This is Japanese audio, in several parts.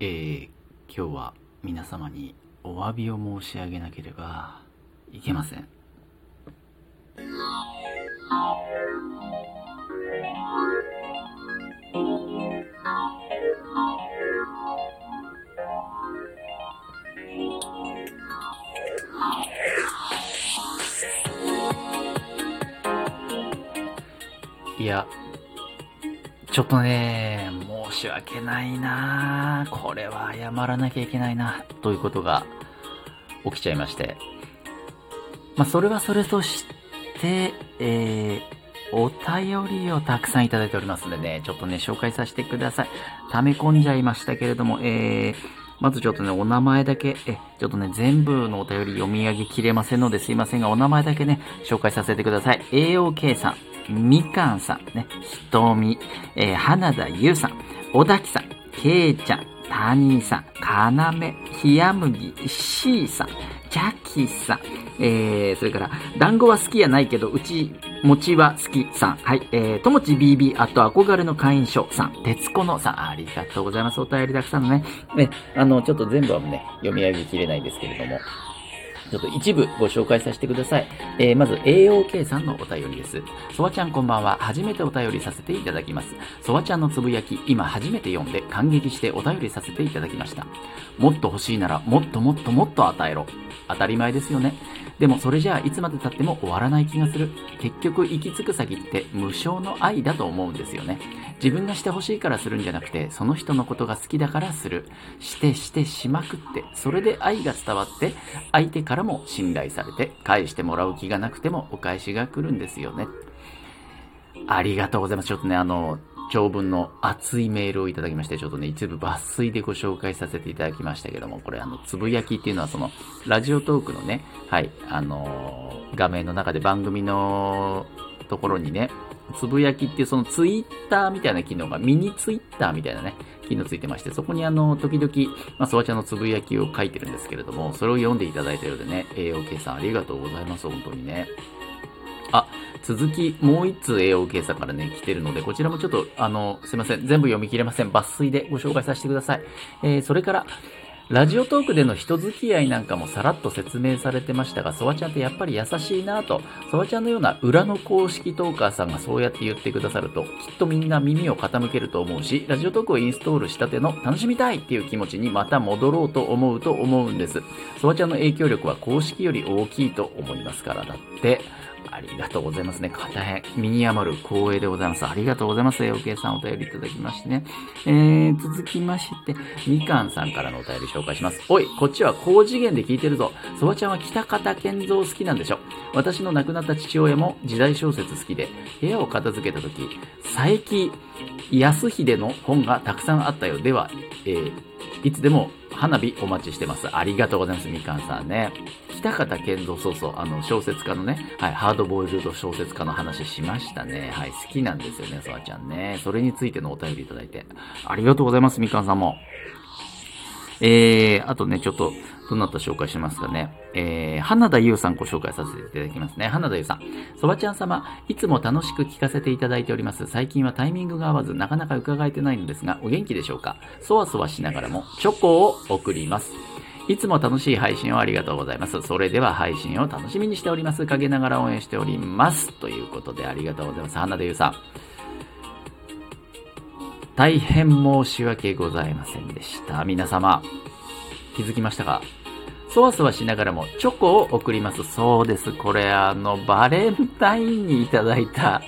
えー、今日は皆様にお詫びを申し上げなければいけません。いや、ちょっとね、申し訳ないなこれは謝らなきゃいけないなということが起きちゃいまして。まあ、それはそれとして、えー、お便りをたくさんいただいておりますんでね、ちょっとね、紹介させてください。溜め込んじゃいましたけれども、えー、まずちょっとね、お名前だけ、え、ちょっとね、全部のお便り読み上げきれませんのですいませんが、お名前だけね、紹介させてください。AOK さん。みかんさん、ね、ひとみ、えー、花田ゆうさん、小滝さん、けいちゃん、たにさん、かなめ、ひやむぎ、しーさん、ジャキさん、えー、それから、団子は好きやないけど、うち、餅は好きさん、はい、えー、ともち BB、あと憧れの会員証さん、鉄子のさん、ありがとうございます。お便りたくさんのね、ね、あの、ちょっと全部はね、読み上げきれないですけれども、ちょっと一部ご紹介させてください。えー、まず AOK さんのお便りです。そわちゃんこんばんは。初めてお便りさせていただきます。そわちゃんのつぶやき、今初めて読んで感激してお便りさせていただきました。もっと欲しいならもっともっともっと与えろ。当たり前ですよね。でもそれじゃあいつまで経っても終わらない気がする。結局行き着く先って無償の愛だと思うんですよね。自分がしてほしいからするんじゃなくて、その人のことが好きだからする。してしてしまくって、それで愛が伝わって、相手からも信頼されて、返してもらう気がなくてもお返しが来るんですよね。ありがとうございます。ちょっとね、あの、長文の熱いメールをいただきまして、ちょっとね、一部抜粋でご紹介させていただきましたけども、これあの、つぶやきっていうのはその、ラジオトークのね、はい、あのー、画面の中で番組のところにね、つぶやきっていうそのツイッターみたいな機能がミニツイッターみたいなね、機能ついてまして、そこにあの、時々、まあ、ソワちゃんのつぶやきを書いてるんですけれども、それを読んでいただいたようでね、AOK さんありがとうございます、本当にね。あ、続き、もう一通 AOK さんからね、来てるので、こちらもちょっと、あの、すいません。全部読み切れません。抜粋でご紹介させてください。えー、それから、ラジオトークでの人付き合いなんかもさらっと説明されてましたが、ソワちゃんってやっぱり優しいなと、ソワちゃんのような裏の公式トーカーさんがそうやって言ってくださると、きっとみんな耳を傾けると思うし、ラジオトークをインストールしたての楽しみたいっていう気持ちにまた戻ろうと思うと思うんです。ソワちゃんの影響力は公式より大きいと思いますからだって。ありがとうございますね。片辺、身に余る光栄でございます。ありがとうございます。AOK さんお便りいただきましてね。えー、続きまして、みかんさんからのお便り紹介します。おい、こっちは高次元で聞いてるぞ。そばちゃんは北方健三好きなんでしょ。私の亡くなった父親も時代小説好きで、部屋を片付けた時、佐伯康秀の本がたくさんあったよ。では、えー、いつでも花火お待ちしてます。ありがとうございます、みかんさんね。北方健三、そうそう、あの、小説家のね、はい、ハードボイルド小説家の話しましたね。はい、好きなんですよね、そわちゃんね。それについてのお便りいただいて。ありがとうございます、みかんさんも。えー、あとね、ちょっと、どなた紹介しますかね。えー、花田優さんご紹介させていただきますね。花田優さん。そばちゃん様、いつも楽しく聞かせていただいております。最近はタイミングが合わず、なかなか伺えてないのですが、お元気でしょうか？そわそわしながらも、チョコを送ります。いつも楽しい配信をありがとうございます。それでは配信を楽しみにしております。陰ながら応援しております。ということでありがとうございます。花田優さん。大変申し訳ございませんでした。皆様、気づきましたか？そわそわしながらもチョコを送ります。そうです。これあの、バレンタインにいただいた、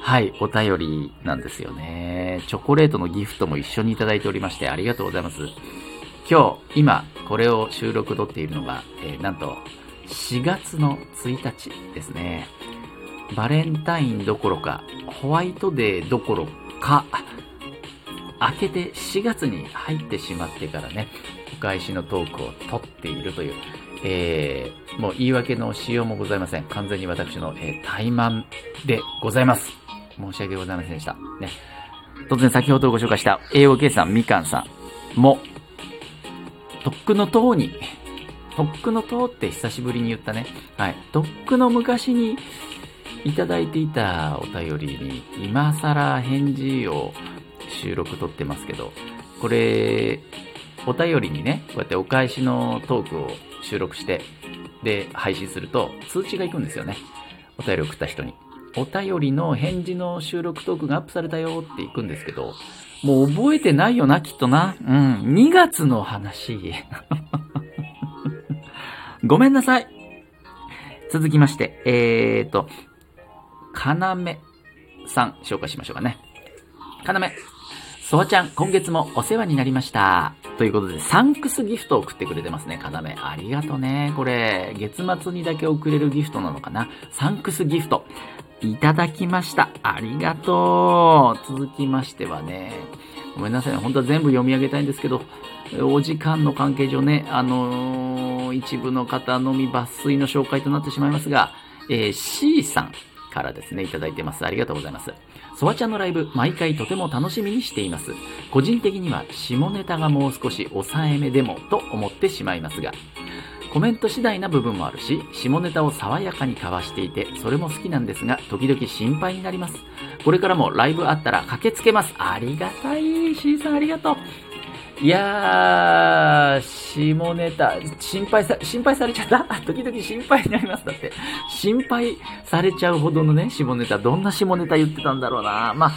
はい、お便りなんですよね。チョコレートのギフトも一緒にいただいておりまして、ありがとうございます。今日、今、これを収録撮っているのが、えー、なんと、4月の1日ですね。バレンタインどころか、ホワイトデーどころか、明けて4月に入ってしまってからね、お返しのトークを取っているという、えー、もう言い訳のしようもございません。完全に私の、えー、怠慢でございます。申し訳ございませんでした。ね。当然先ほどご紹介した AOK さん、みかんさんも、とっくの塔に、とっくの塔って久しぶりに言ったね。はい。とっくの昔にいただいていたお便りに、今更返事を収録撮ってますけど、これ、お便りにね、こうやってお返しのトークを収録して、で、配信すると通知が行くんですよね。お便り送った人に。お便りの返事の収録トークがアップされたよって行くんですけど、もう覚えてないよな、きっとな。うん。2月の話。ごめんなさい。続きまして、えーと、かなめさん紹介しましょうかね。かなめ。そわちゃん、今月もお世話になりました。ということで、サンクスギフトを送ってくれてますね、かなめ。ありがとね。これ、月末にだけ送れるギフトなのかな。サンクスギフト。いただきました。ありがとう。続きましてはね、ごめんなさいね。本当は全部読み上げたいんですけど、お時間の関係上ね、あのー、一部の方のみ抜粋の紹介となってしまいますが、えー、C さんからですね、いただいてます。ありがとうございます。ソワちゃんのライブ、毎回とても楽しみにしています。個人的には下ネタがもう少し抑えめでもと思ってしまいますが、コメント次第な部分もあるし、下ネタを爽やかに交わしていて、それも好きなんですが、時々心配になります。これからもライブあったら駆けつけます。ありがたい。C さんありがとう。いやー、下ネタ、心配さ、心配されちゃった？時々心配になります。だって。心配されちゃうほどのね、下ネタ、どんな下ネタ言ってたんだろうな。まあ、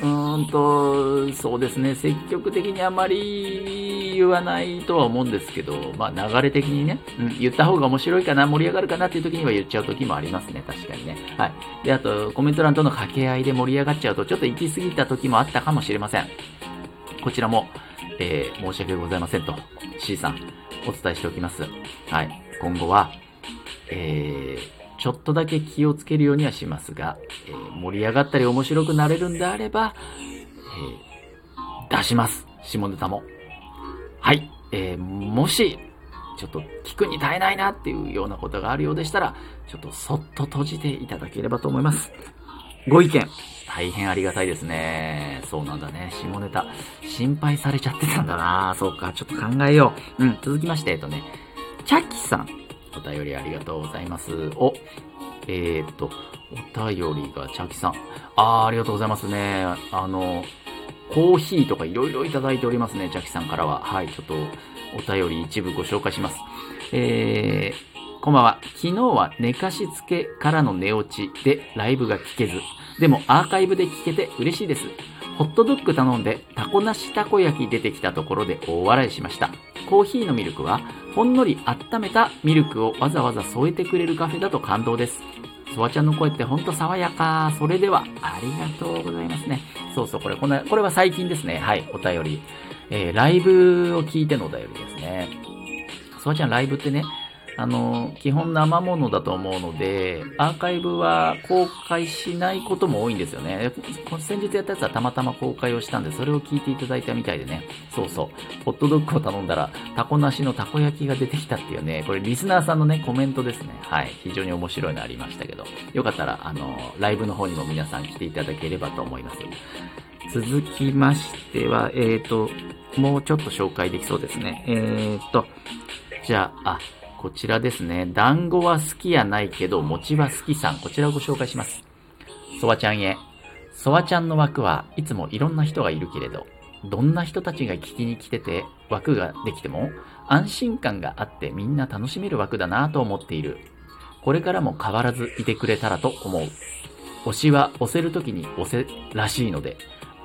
うーんと、そうですね、積極的にあまり言わないとは思うんですけど、まあ流れ的にね、うん、言った方が面白いかな、盛り上がるかなっていう時には言っちゃう時もありますね、確かにね。はい。で、あと、コメント欄との掛け合いで盛り上がっちゃうと、ちょっと行き過ぎた時もあったかもしれません。こちらも、えー、申し訳ございませんと、C さん、お伝えしておきます。はい。今後は、えー、ちょっとだけ気をつけるようにはしますが、えー、盛り上がったり面白くなれるんであれば、えー、出します。下ネタも。はい。えー、もし、ちょっと聞くに耐えないなっていうようなことがあるようでしたら、ちょっとそっと閉じていただければと思います。ご意見、大変ありがたいですね。そうなんだね。下ネタ。心配されちゃってたんだなそうか。ちょっと考えよう。うん。続きまして、えっとね、チャキさん。お便りありがとうございます。お、えー、っと、お便りがチャキさん。あー、ありがとうございますね。あの、コーヒーとかいろいろいただいておりますね。チャキさんからは。はい。ちょっと、お便り一部ご紹介します。えー、こんばんは。昨日は寝かしつけからの寝落ちでライブが聞けず、でもアーカイブで聞けて嬉しいです。ホットドッグ頼んでタコなしたこ焼き出てきたところで大笑いしました。コーヒーのミルクはほんのり温めたミルクをわざわざ添えてくれるカフェだと感動です。ソワちゃんの声ってほんと爽やか。それでは、ありがとうございますね。そうそう、これ、これ、これは最近ですね。はい、お便り。えー、ライブを聞いてのお便りですね。ソワちゃんライブってね、あの、基本生ものだと思うので、アーカイブは公開しないことも多いんですよね。先日やったやつはたまたま公開をしたんで、それを聞いていただいたみたいでね。そうそう。ホットドッグを頼んだら、タコなしのたこ焼きが出てきたっていうね、これリスナーさんのね、コメントですね。はい。非常に面白いのありましたけど。よかったら、あの、ライブの方にも皆さん来ていただければと思います。続きましては、えーと、もうちょっと紹介できそうですね。えーと、じゃあ、あ、こちらですね。団子は好きやないけど、餅は好きさん。こちらをご紹介します。ソワちゃんへ。ソワちゃんの枠はいつもいろんな人がいるけれど、どんな人たちが聞きに来てて枠ができても安心感があってみんな楽しめる枠だなと思っている。これからも変わらずいてくれたらと思う。推しは押せるときに押せらしいので、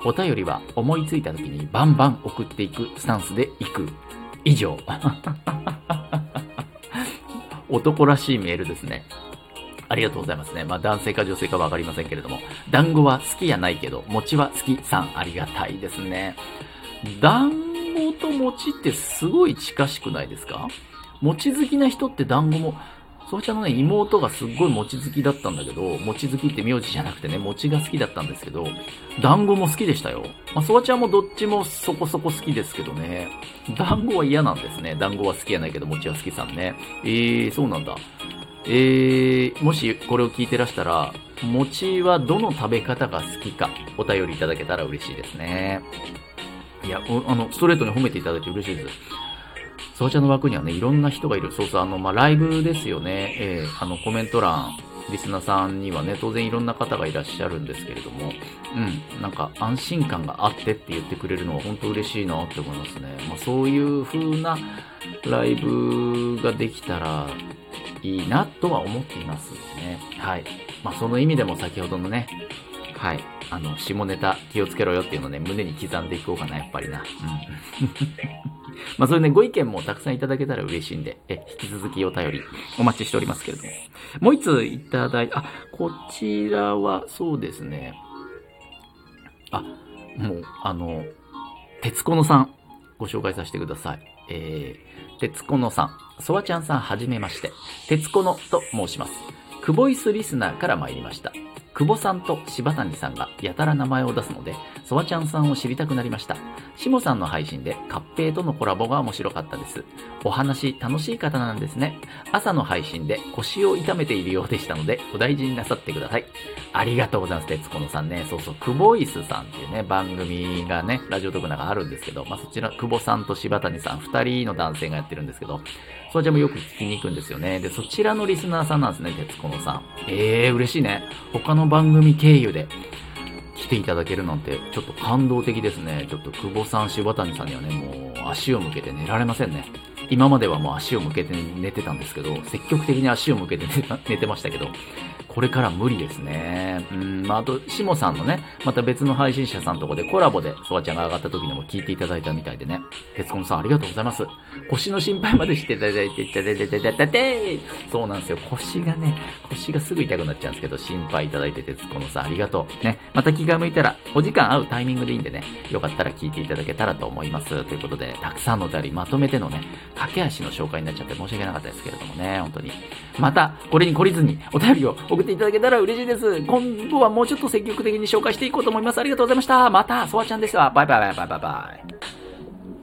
お便りは思いついたときにバンバン送っていくスタンスでいく。以上。男らしいメールですね。ありがとうございますね。まあ男性か女性かわかりませんけれども、団子は好きやないけど、餅は好きさん、ありがたいですね。団子と餅ってすごい近しくないですか？餅好きな人って団子もそうちゃんのね、妹がすっごい餅好きだったんだけど、餅好きって名字じゃなくてね、餅が好きだったんですけど、団子も好きでしたよ。まあ、そわちゃんもどっちもそこそこ好きですけどね、団子は嫌なんですね。団子は好きやないけど、餅は好きさんね。えー、そうなんだ。えー、もしこれを聞いてらしたら、餅はどの食べ方が好きか、お便りいただけたら嬉しいですね。いや、あの、ストレートに褒めていただいて嬉しいです。ソーチャの枠にはね、いろんな人がいる。そうそう、あの、まあ、ライブですよね。えー、あの、コメント欄リスナーさんにはね、当然いろんな方がいらっしゃるんですけれども、うん、なんか安心感があってって言ってくれるのは本当嬉しいなって思いますね。まあそういう風なライブができたらいいなとは思っていますね。はい。まあその意味でも先ほどのね、はい。あの、下ネタ気をつけろよっていうのをね、胸に刻んでいこうかな、やっぱりな。うん。まあ、そういうね、ご意見もたくさんいただけたら嬉しいんで、え、引き続きお便りお待ちしておりますけれども。もう一ついただいあ、こちらは、そうですね。あ、もう、あの、鉄子のさん、ご紹介させてください。えー、鉄子のさん、ソワちゃんさんはじめまして、鉄子のと申します。クボイスリスナーから参りました。久保さんと柴谷さんがやたら名前を出すので、そばちゃんさんを知りたくなりました。しもさんの配信でカッペイとのコラボが面白かったです。お話楽しい方なんですね。朝の配信で腰を痛めているようでしたので、お大事になさってください。ありがとうございます、鉄子のさんね。そうそう、クボイスさんっていうね、番組がね、ラジオトークなんかあるんですけど、まあ、そちら、久保さんと柴谷さん、二人の男性がやってるんですけど、そちらもよく聞きに行くんですよね。で、そちらのリスナーさんなんですね、鉄子のさん。ええー、嬉しいね。他の番組経由で来ていただけるなんて、ちょっと感動的ですね。ちょっと久保さん、柴谷さんにはね、もう足を向けて寝られませんね。今まではもう足を向けて寝てたんですけど、積極的に足を向けて寝てましたけど、これから無理ですね。うん、まあ、あと、しもさんのね、また別の配信者さんとこでコラボでソワちゃんが上がった時にも聞いていただいたみたいでね。鉄コンさんありがとうございます。腰の心配までしていただいて、いただいて、いただいて、いただいて、そうなんですよ。腰がね、腰がすぐ痛くなっちゃうんですけど、心配いただいて、鉄コンさんありがとう。ね、また気が向いたら、お時間合うタイミングでいいんでね、よかったら聞いていただけたらと思います。ということで、たくさんのお便りまとめてのね、駆け足の紹介になっちゃって申し訳なかったですけれどもね、本当に。また、これに懲りずにお便りを送っていただけたら嬉しいです。今後はもうちょっと積極的に紹介していこうと思います。ありがとうございました。また、そわちゃんでした。バイバイバイバイバイバイ。